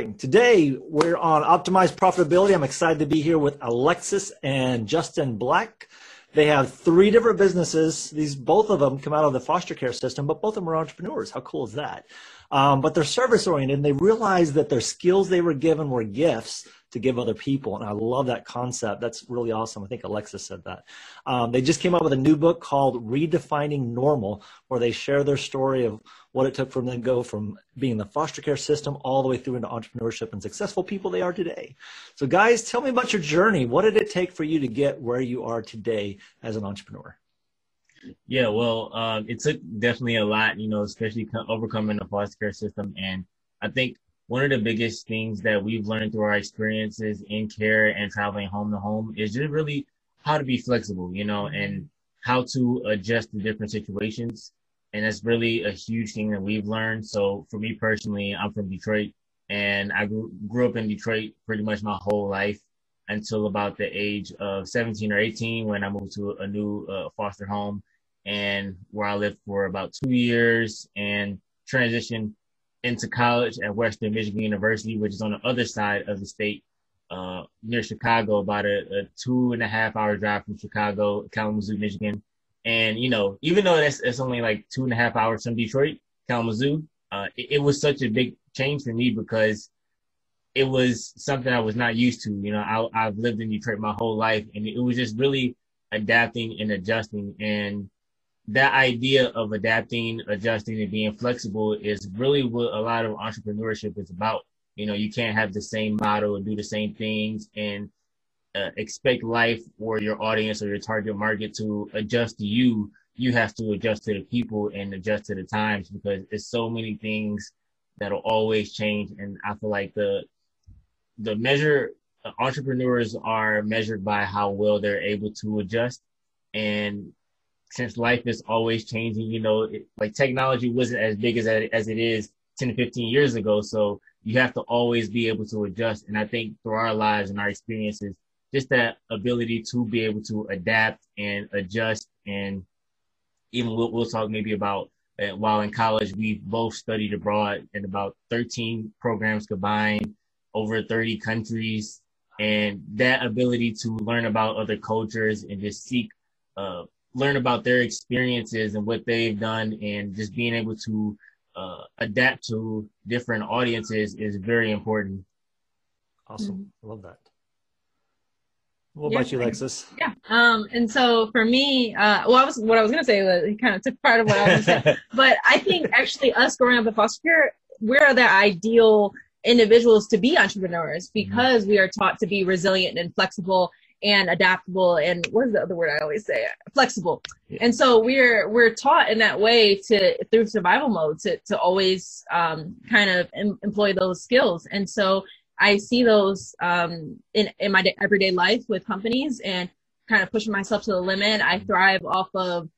Today, we're on Optimize Profitability. I'm excited to be here with Alexis and Justin Black. They have three different businesses. These both of them come out of the foster care system, but both of them are entrepreneurs. How cool is that? Um, but they're service oriented and they realized that their skills they were given were gifts to give other people. And I love that concept. That's really awesome. I think Alexis said that. Um, they just came out with a new book called Redefining Normal, where they share their story of what it took for them to go from being the foster care system all the way through into entrepreneurship and successful people they are today. So, guys, tell me about your journey. What did it take for you to get where you are today as an entrepreneur? Yeah, well, um, it took definitely a lot, you know, especially overcoming the foster care system. And I think one of the biggest things that we've learned through our experiences in care and traveling home to home is just really how to be flexible, you know, and how to adjust to different situations. And that's really a huge thing that we've learned. So for me personally, I'm from Detroit and I grew, grew up in Detroit pretty much my whole life until about the age of 17 or 18 when I moved to a new uh, foster home and where I lived for about two years and transitioned into college at Western Michigan University, which is on the other side of the state, uh, near Chicago, about a, a, two and a half hour drive from Chicago, Kalamazoo, Michigan. And, you know, even though that's, it's only like two and a half hours from Detroit, Kalamazoo, uh, it, it, was such a big change for me because it was something I was not used to. You know, I, I've lived in Detroit my whole life and it was just really adapting and adjusting. And that idea of adapting, adjusting, and being flexible is really what a lot of entrepreneurship is about. You know, you can't have the same model and do the same things and uh, expect life or your audience or your target market to adjust to you. You have to adjust to the people and adjust to the times because it's so many things that'll always change. And I feel like the the measure entrepreneurs are measured by how well they're able to adjust and since life is always changing, you know, it, like technology wasn't as big as as it is 10 to 15 years ago. So you have to always be able to adjust. And I think through our lives and our experiences, just that ability to be able to adapt and adjust. And even we'll, we'll talk maybe about uh, while in college, we both studied abroad in about 13 programs combined over 30 countries. And that ability to learn about other cultures and just seek uh, learn about their experiences and what they've done and just being able to uh, adapt to different audiences is very important. Awesome. Mm-hmm. Love that. What about you, Alexis? Yeah. Um, and so for me, uh, well, I was, what I was going to say was he kind of took part of what I was saying, but I think actually us growing up in foster care, we're the ideal individuals to be entrepreneurs mm-hmm. because mm-hmm. we are taught to be resilient and flexible and adaptable and what is the other word I always say? Flexible. Yeah. And so we're we're taught in that way to through survival mode to to always um, kind of em- employ those skills. And so I see those um, in in my everyday life with companies and kind of pushing myself to the limit. I thrive off of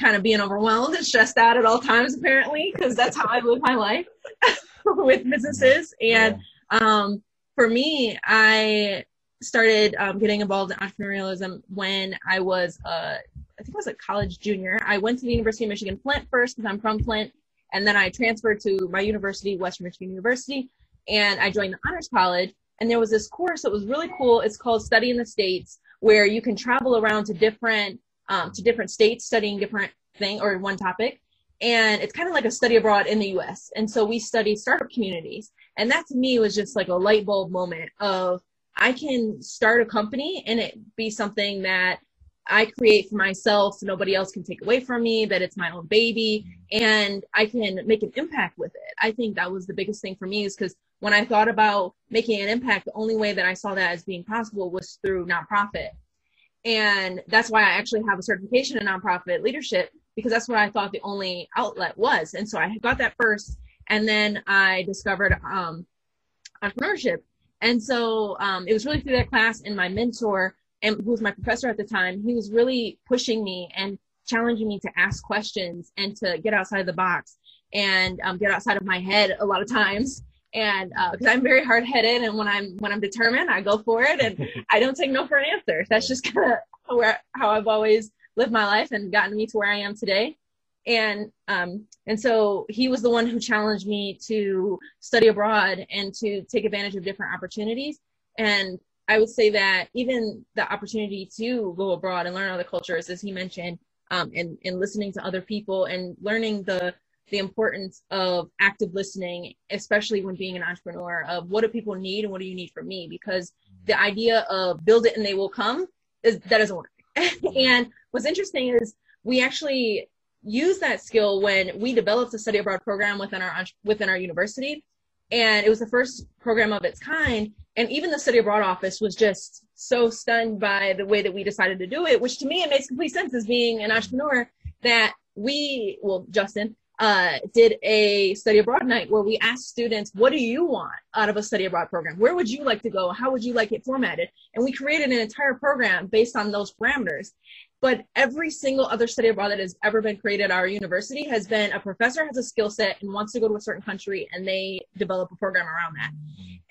kind of being overwhelmed and stressed out at all times apparently because that's how I live my life with businesses and um, for me I started um, getting involved in entrepreneurialism when I was, uh, I think I was a college junior. I went to the University of Michigan Flint first because I'm from Flint, and then I transferred to my university, Western Michigan University, and I joined the Honors College. And there was this course that was really cool. It's called Study in the States, where you can travel around to different um, to different states studying different thing or one topic. And it's kind of like a study abroad in the U.S. And so we studied startup communities, and that to me was just like a light bulb moment of I can start a company and it be something that I create for myself so nobody else can take away from me, that it's my own baby, and I can make an impact with it. I think that was the biggest thing for me is because when I thought about making an impact, the only way that I saw that as being possible was through nonprofit. And that's why I actually have a certification in nonprofit leadership because that's what I thought the only outlet was. And so I got that first, and then I discovered um, entrepreneurship and so um, it was really through that class and my mentor, and who was my professor at the time, he was really pushing me and challenging me to ask questions and to get outside of the box and um, get outside of my head a lot of times. And because uh, I'm very hard headed, and when I'm when I'm determined, I go for it, and I don't take no for an answer. That's just kind of where how I've always lived my life and gotten me to where I am today. And um, and so he was the one who challenged me to study abroad and to take advantage of different opportunities. And I would say that even the opportunity to go abroad and learn other cultures, as he mentioned, um, and and listening to other people and learning the the importance of active listening, especially when being an entrepreneur, of what do people need and what do you need from me? Because the idea of build it and they will come is that doesn't work. and what's interesting is we actually use that skill when we developed a study abroad program within our within our university and it was the first program of its kind and even the study abroad office was just so stunned by the way that we decided to do it which to me it makes complete sense as being an entrepreneur that we well justin uh, did a study abroad night where we asked students, what do you want out of a study abroad program? Where would you like to go? How would you like it formatted? And we created an entire program based on those parameters. But every single other study abroad that has ever been created at our university has been a professor has a skill set and wants to go to a certain country and they develop a program around that.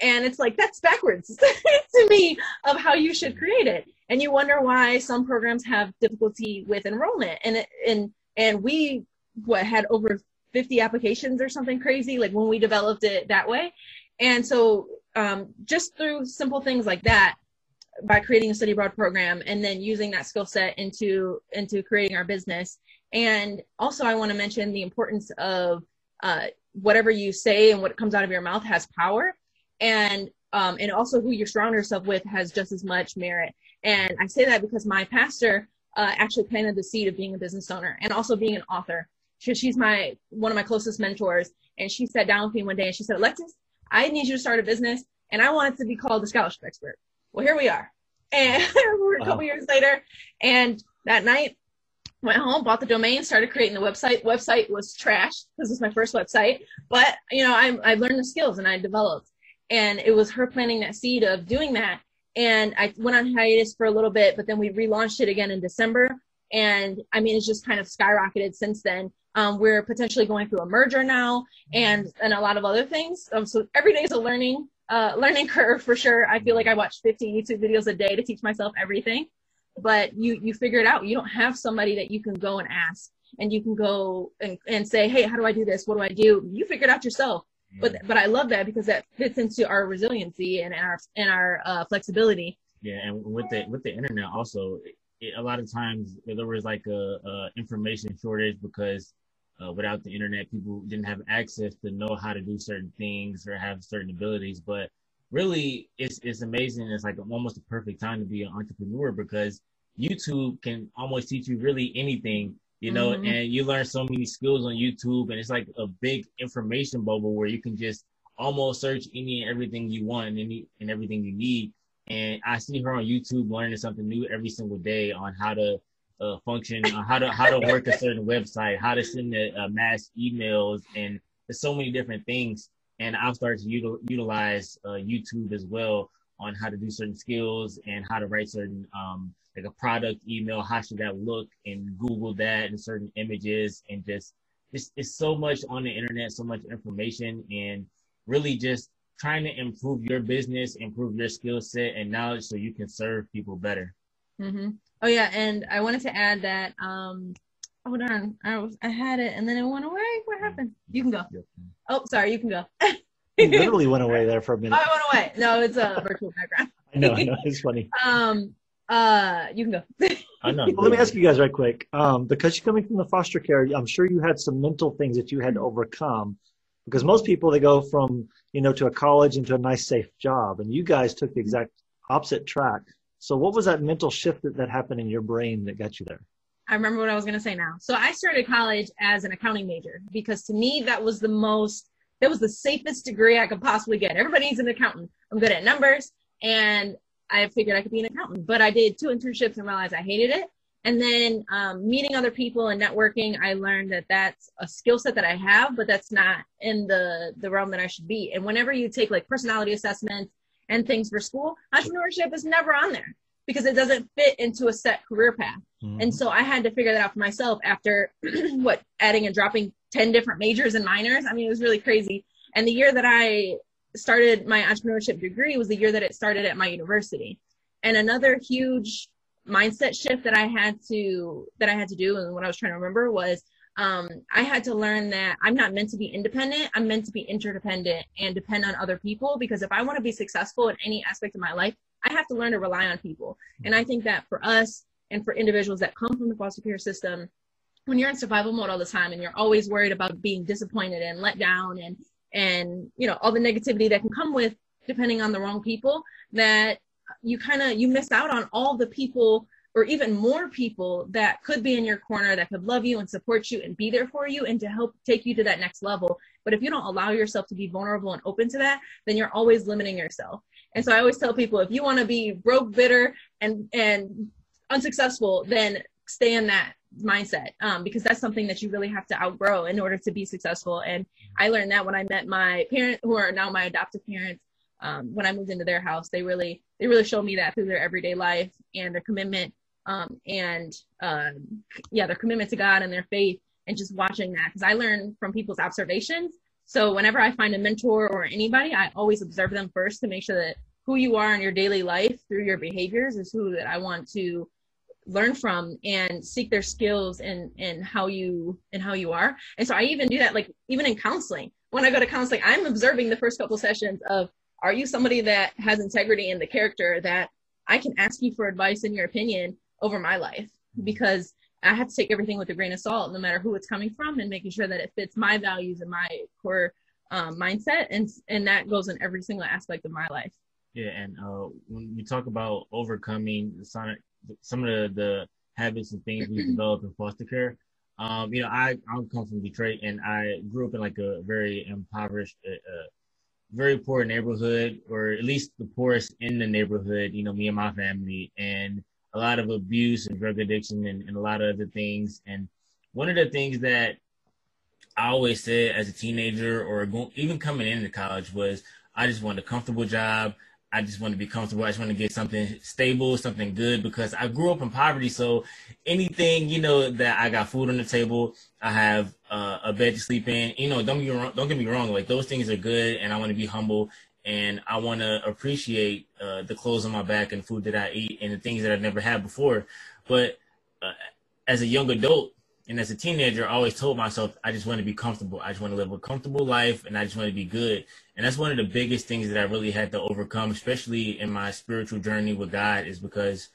And it's like, that's backwards to me of how you should create it. And you wonder why some programs have difficulty with enrollment. And, and, and we what had over 50 applications or something crazy like when we developed it that way and so um, just through simple things like that by creating a study abroad program and then using that skill set into into creating our business. And also i want to mention the importance of uh, whatever you say and what comes out of your mouth has power. And um, and also who you surround yourself with has just as much merit. And i say that because my pastor uh, actually planted the seed of being a business owner and also being an author. She, she's my one of my closest mentors, and she sat down with me one day and she said, "Alexis, I need you to start a business, and I want it to be called the Scholarship Expert." Well, here we are, and we're a couple wow. years later, and that night went home, bought the domain, started creating the website. Website was trash. This was my first website, but you know, I I learned the skills and I developed, and it was her planting that seed of doing that. And I went on hiatus for a little bit, but then we relaunched it again in December. And I mean, it's just kind of skyrocketed since then. Um, we're potentially going through a merger now and, and a lot of other things. Um, so every day is a learning, uh, learning curve for sure. I feel like I watch 15 YouTube videos a day to teach myself everything, but you, you figure it out. You don't have somebody that you can go and ask and you can go and, and say, Hey, how do I do this? What do I do? You figure it out yourself. Yeah. But, but I love that because that fits into our resiliency and, and our, and our, uh, flexibility. Yeah. And with the, with the internet also, it, a lot of times there was like a, a information shortage because uh, without the internet, people didn't have access to know how to do certain things or have certain abilities. But really, it's it's amazing. It's like almost a perfect time to be an entrepreneur because YouTube can almost teach you really anything, you know, mm-hmm. and you learn so many skills on YouTube, and it's like a big information bubble where you can just almost search any and everything you want and any and everything you need. And I see her on YouTube learning something new every single day on how to uh, function, uh, how to how to work a certain website, how to send a, uh, mass emails, and there's so many different things. And I've started to util- utilize uh, YouTube as well on how to do certain skills and how to write certain um, like a product email. How should that look? And Google that and certain images and just it's, it's so much on the internet, so much information, and really just trying to improve your business, improve your skill set and knowledge so you can serve people better. Mm-hmm. Oh yeah, and I wanted to add that. Um, oh darn, I was I had it and then it went away. What happened? You can go. Oh, sorry, you can go. it literally went away there for a minute. Oh, I went away. No, it's a virtual background. I know, I know, it's funny. Um, uh, you can go. I know. Well, let me ask you guys right quick. Um, because you're coming from the foster care, I'm sure you had some mental things that you had to overcome. Because most people they go from you know to a college into a nice safe job, and you guys took the exact opposite track. So what was that mental shift that, that happened in your brain that got you there? I remember what I was going to say now. So I started college as an accounting major because to me that was the most that was the safest degree I could possibly get. Everybody needs an accountant. I'm good at numbers and I figured I could be an accountant. But I did two internships and realized I hated it. And then um, meeting other people and networking, I learned that that's a skill set that I have, but that's not in the the realm that I should be. And whenever you take like personality assessments and things for school, entrepreneurship is never on there because it doesn't fit into a set career path. Mm-hmm. And so I had to figure that out for myself after what adding and dropping 10 different majors and minors. I mean, it was really crazy. And the year that I started my entrepreneurship degree was the year that it started at my university. And another huge mindset shift that I had to that I had to do and what I was trying to remember was um, I had to learn that I'm not meant to be independent. I'm meant to be interdependent and depend on other people because if I want to be successful in any aspect of my life, I have to learn to rely on people. And I think that for us and for individuals that come from the foster care system, when you're in survival mode all the time and you're always worried about being disappointed and let down and and you know all the negativity that can come with depending on the wrong people that you kind of you miss out on all the people or even more people that could be in your corner that could love you and support you and be there for you and to help take you to that next level. But if you don't allow yourself to be vulnerable and open to that, then you're always limiting yourself. And so I always tell people if you want to be broke, bitter, and and unsuccessful, then stay in that mindset um, because that's something that you really have to outgrow in order to be successful. And I learned that when I met my parents, who are now my adoptive parents. Um, when I moved into their house, they really they really showed me that through their everyday life and their commitment um, and um, yeah, their commitment to God and their faith, and just watching that because I learn from people's observations. So whenever I find a mentor or anybody, I always observe them first to make sure that who you are in your daily life through your behaviors is who that I want to learn from and seek their skills and and how you and how you are. And so I even do that like even in counseling. When I go to counseling, I'm observing the first couple sessions of are you somebody that has integrity in the character that I can ask you for advice and your opinion over my life because I have to take everything with a grain of salt, no matter who it's coming from, and making sure that it fits my values and my core um, mindset, and and that goes in every single aspect of my life. Yeah, and uh, when we talk about overcoming some some of the, the habits and things we developed in foster care, um, you know, I I come from Detroit, and I grew up in like a very impoverished, uh, uh, very poor neighborhood, or at least the poorest in the neighborhood. You know, me and my family, and a lot of abuse and drug addiction and, and a lot of other things. And one of the things that I always said as a teenager or even coming into college was I just want a comfortable job. I just want to be comfortable. I just want to get something stable, something good because I grew up in poverty. So anything, you know, that I got food on the table, I have uh, a bed to sleep in. You know, don't get me wrong. Don't get me wrong. Like those things are good, and I want to be humble and I want to appreciate uh, the clothes on my back and food that I eat and the things that I've never had before. But uh, as a young adult and as a teenager, I always told myself I just want to be comfortable. I just want to live a comfortable life and I just want to be good. And that's one of the biggest things that I really had to overcome, especially in my spiritual journey with God, is because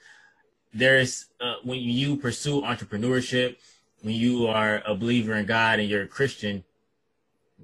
there's uh, when you pursue entrepreneurship, when you are a believer in God and you're a Christian,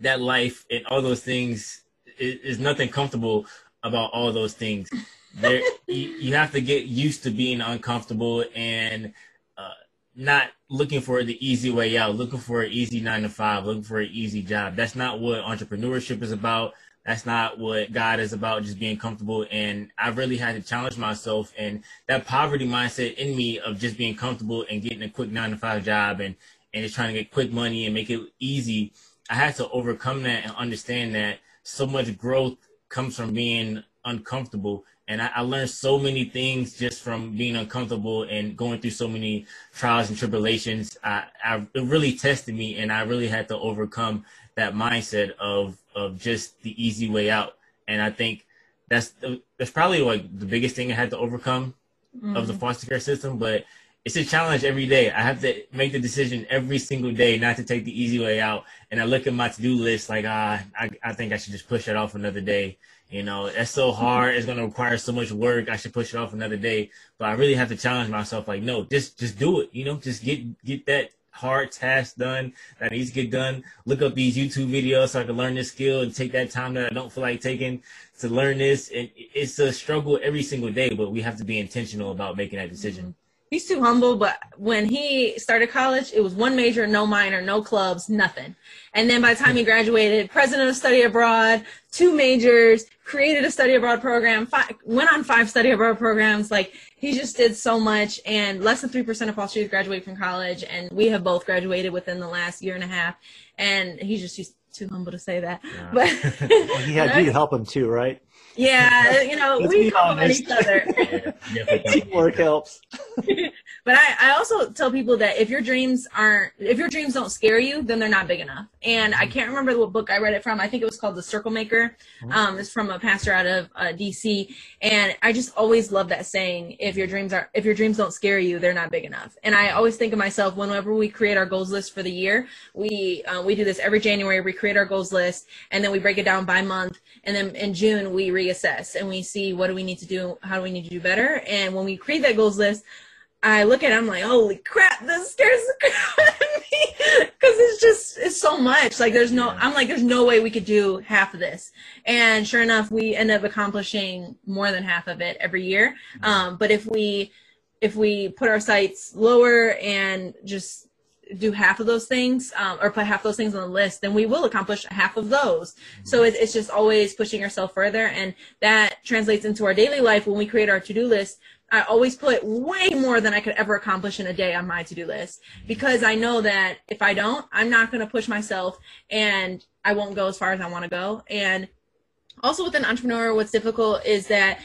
that life and all those things is nothing comfortable about all those things. There, you, you, have to get used to being uncomfortable and uh, not looking for the easy way out, looking for an easy nine to five, looking for an easy job. That's not what entrepreneurship is about. That's not what God is about, just being comfortable. And I really had to challenge myself and that poverty mindset in me of just being comfortable and getting a quick nine to five job and, and just trying to get quick money and make it easy. I had to overcome that and understand that so much growth comes from being uncomfortable. And I, I, learned so many things just from being uncomfortable and going through so many trials and tribulations. I, I, it really tested me, and I really had to overcome that mindset of of just the easy way out. And I think that's that's probably like the biggest thing I had to overcome mm-hmm. of the mm-hmm. foster care system. But it's a challenge every day. I have to make the decision every single day not to take the easy way out. And I look at my to do list like, ah, I, I think I should just push it off another day. You know, that's so hard. It's going to require so much work. I should push it off another day. But I really have to challenge myself like, no, just, just do it. You know, just get, get that hard task done that needs to get done. Look up these YouTube videos so I can learn this skill and take that time that I don't feel like taking to learn this. And it's a struggle every single day, but we have to be intentional about making that decision he's too humble but when he started college it was one major no minor no clubs nothing. And then by the time he graduated president of study abroad two majors created a study abroad program five, went on five study abroad programs. Like he just did so much and less than 3% of all students graduate from college and we have both graduated within the last year and a half. And he's just too humble to say that. Yeah. but well, he had you to help him too right yeah, you know, we complement each other. Teamwork helps. but I, I also tell people that if your dreams aren't if your dreams don't scare you then they're not big enough. And i can't remember what book i read it from. I think it was called the circle maker. Um, it's from a pastor out of uh, dc and i just always love that saying if your dreams are if your dreams don't scare you they're not big enough. And i always think of myself whenever we create our goals list for the year we uh, we do this every january we create our goals list and then we break it down by month and then in june we reassess and we see what do we need to do how do we need to do better. And when we create that goals list I look at it, I'm like, holy crap, this scares the crap out of me. Cause it's just, it's so much. Like there's no, I'm like, there's no way we could do half of this. And sure enough, we end up accomplishing more than half of it every year. Um, but if we, if we put our sights lower and just do half of those things um, or put half those things on the list then we will accomplish half of those so it, it's just always pushing ourselves further and that translates into our daily life when we create our to-do list I always put way more than I could ever accomplish in a day on my to-do list because I know that if I don't, I'm not going to push myself and I won't go as far as I want to go. And also with an entrepreneur, what's difficult is that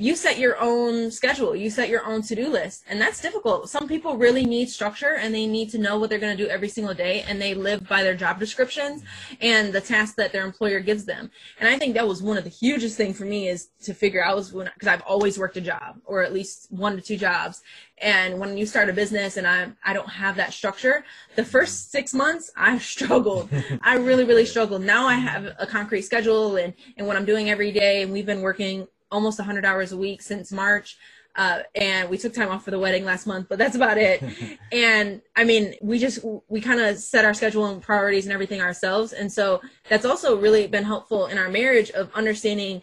you set your own schedule you set your own to-do list and that's difficult. Some people really need structure and they need to know what they're going to do every single day and they live by their job descriptions and the tasks that their employer gives them. And i think that was one of the hugest things for me is to figure out was because i've always worked a job or at least one to two jobs. And when you start a business and i i don't have that structure the first six months i struggled. I really really struggled. Now i have a concrete schedule and and what i'm doing every day and we've been working almost 100 hours a week since March. Uh, and we took time off for the wedding last month, but that's about it. and I mean, we just, we kind of set our schedule and priorities and everything ourselves. And so that's also really been helpful in our marriage of understanding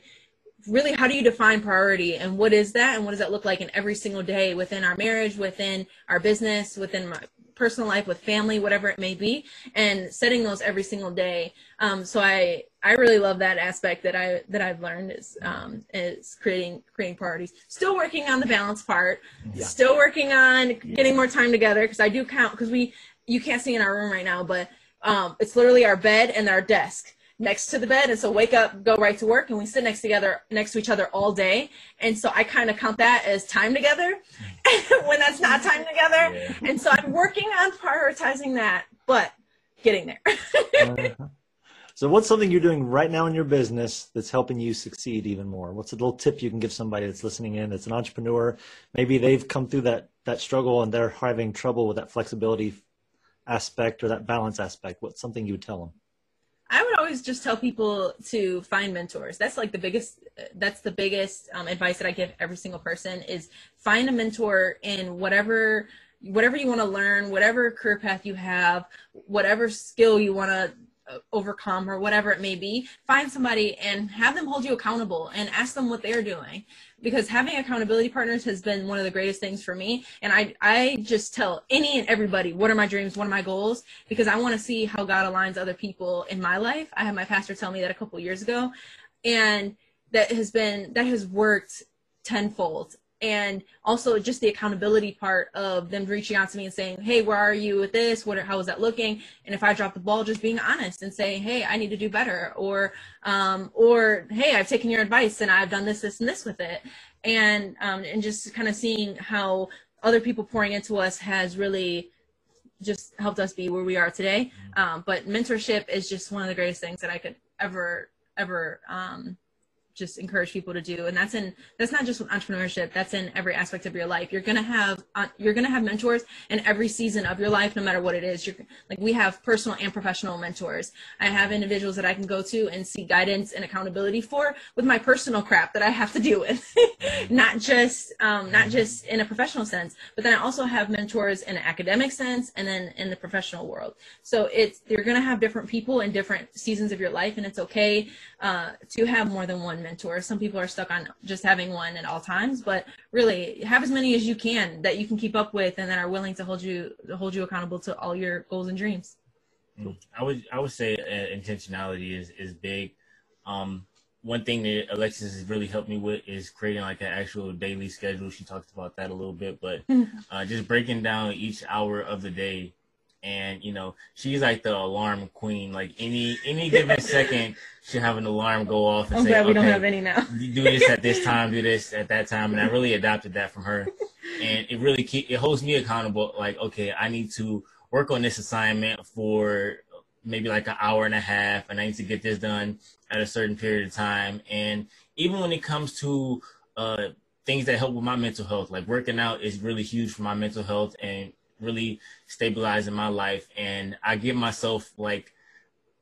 really how do you define priority and what is that and what does that look like in every single day within our marriage, within our business, within my personal life with family, whatever it may be, and setting those every single day. Um, so I I really love that aspect that I that I've learned is um, is creating creating priorities. Still working on the balance part. Yeah. Still working on getting more time together because I do count because we you can't see in our room right now, but um, it's literally our bed and our desk next to the bed and so wake up go right to work and we sit next together next to each other all day and so i kind of count that as time together when that's not time together yeah. and so i'm working on prioritizing that but getting there uh-huh. So what's something you're doing right now in your business that's helping you succeed even more what's a little tip you can give somebody that's listening in that's an entrepreneur maybe they've come through that that struggle and they're having trouble with that flexibility aspect or that balance aspect what's something you would tell them I would always just tell people to find mentors. That's like the biggest. That's the biggest um, advice that I give every single person is find a mentor in whatever whatever you want to learn, whatever career path you have, whatever skill you want to overcome or whatever it may be find somebody and have them hold you accountable and ask them what they're doing. Because having accountability partners has been one of the greatest things for me. And i i just tell any and everybody what are my dreams? What are my goals? Because i want to see how god aligns other people in my life. I had my pastor tell me that a couple years ago. And that has been that has worked tenfold and also just the accountability part of them reaching out to me and saying hey where are you with this? What how is that looking? And if i drop the ball just being honest and saying hey i need to do better or um, or hey i've taken your advice and i've done this this and this with it. And um, and just kind of seeing how other people pouring into us has really just helped us be where we are today. Um, but mentorship is just one of the greatest things that i could ever ever um, just encourage people to do and that's in that's not just with entrepreneurship that's in every aspect of your life. You're gonna have uh, you're gonna have mentors in every season of your life no matter what it is. You're like we have personal and professional mentors. I have individuals that i can go to and seek guidance and accountability for with my personal crap that i have to deal with. Not just um, not just in a professional sense but then i also have mentors in an academic sense and then in the professional world. So it's you're gonna have different people in different seasons of your life and it's okay uh, to have more than one mentor. Some people are stuck on just having one at all times, but really have as many as you can that you can keep up with and that are willing to hold you hold you accountable to all your goals and dreams. Mm. I would I would say uh, intentionality is is big. Um, one thing that Alexis has really helped me with is creating like an actual daily schedule. She talked about that a little bit, but uh, just breaking down each hour of the day and you know she's like the alarm queen. Like any any given second, she'll have an alarm go off. And I'm say, glad we okay, don't have any now. do this at this time, do this at that time, and I really adopted that from her. and it really keep, it holds me accountable. Like, okay, I need to work on this assignment for maybe like an hour and a half, and I need to get this done at a certain period of time. And even when it comes to uh, things that help with my mental health, like working out is really huge for my mental health and really stabilizing my life. And I give myself like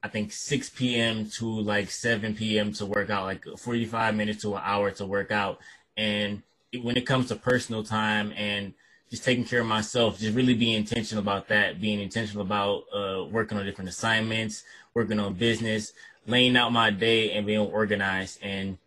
I think 6 p.m. to like 7 p.m. to work out, like 45 minutes to an hour to work out. And when it comes to personal time and just taking care of myself, just really being intentional about that, being intentional about uh, working on different assignments, working on business, laying out my day and being organized. And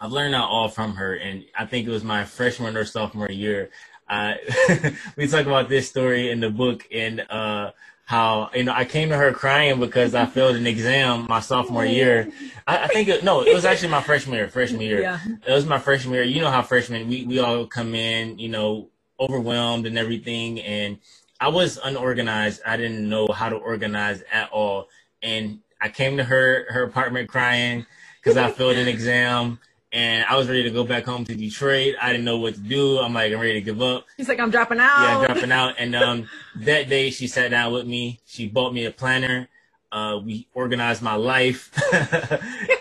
I've learned that all from her. And I think it was my freshman or sophomore year. Uh, we talk about this story in the book and uh, how you know I came to her crying because I failed an exam my sophomore year. I, I think it, no, it was actually my freshman year. Freshman year, yeah. it was my freshman year. You know how freshmen we we all come in, you know, overwhelmed and everything, and I was unorganized. I didn't know how to organize at all, and I came to her her apartment crying because I failed an exam and I was ready to go back home to Detroit. I didn't know what to do. I'm like, I'm ready to give up. He's like, I'm dropping out. Yeah, I'm dropping out. And um, that day, she sat down with me. She bought me a planner. Uh, we organized my life,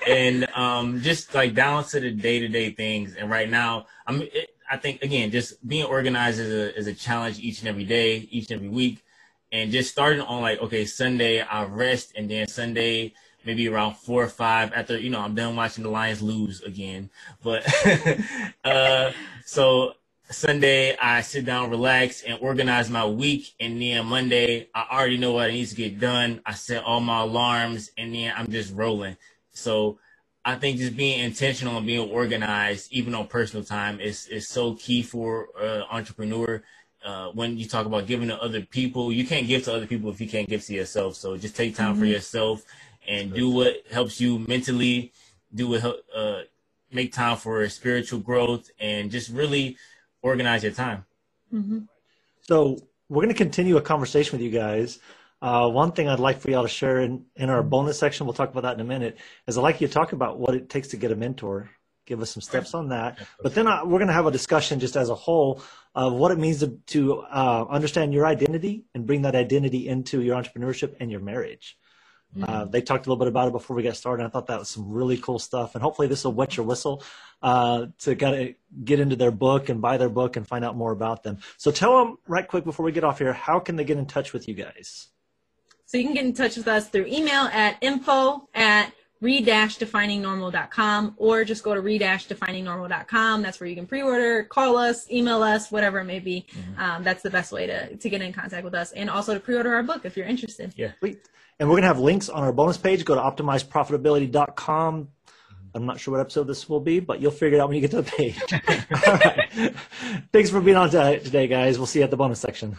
and um, just like down to the day to day things. And right now, I'm. It, I think again, just being organized is a is a challenge each and every day, each and every week, and just starting on like, okay, Sunday I rest, and then Sunday maybe around four or five after you know I'm done watching the Lions lose again. But uh, so Sunday I sit down, relax, and organize my week, and then Monday I already know what needs to get done. I set all my alarms, and then I'm just rolling. So I think just being intentional and being organized, even on personal time, is is so key for uh, entrepreneur. Uh, when you talk about giving to other people, you can't give to other people if you can't give to yourself. So just take time mm-hmm. for yourself and do what helps you mentally, do what uh, make time for spiritual growth, and just really organize your time. Mm-hmm. So we're going to continue a conversation with you guys. Uh, one thing I'd like for y'all to share in, in our bonus section, we'll talk about that in a minute, is I'd like you to talk about what it takes to get a mentor. Give us some steps on that. But then I, uh, we're going to have a discussion just as a whole of what it means to, to uh, understand your identity and bring that identity into your entrepreneurship and your marriage. Uh, mm-hmm. they talked a little bit about it before we got started. I thought that was some really cool stuff, and hopefully this will wet your whistle uh, to kind of get into their book and buy their book and find out more about them. So tell them right quick before we get off here, how can they get in touch with you guys? So you can get in touch with us through email at info at re-definingnormal.com or just go to re-definingnormal.com. That's where you can pre-order, call us, email us, whatever it may be. Mm-hmm. Um, that's the best way to, to get in contact with us and also to pre-order our book if you're interested. Yeah. Sweet. And we're going to have links on our bonus page. Go to optimizeprofitability.com. I'm not sure what episode this will be, but you'll figure it out when you get to the page. All right. Thanks for being on today, guys. We'll see you at the bonus section.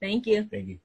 Thank you. Thank you.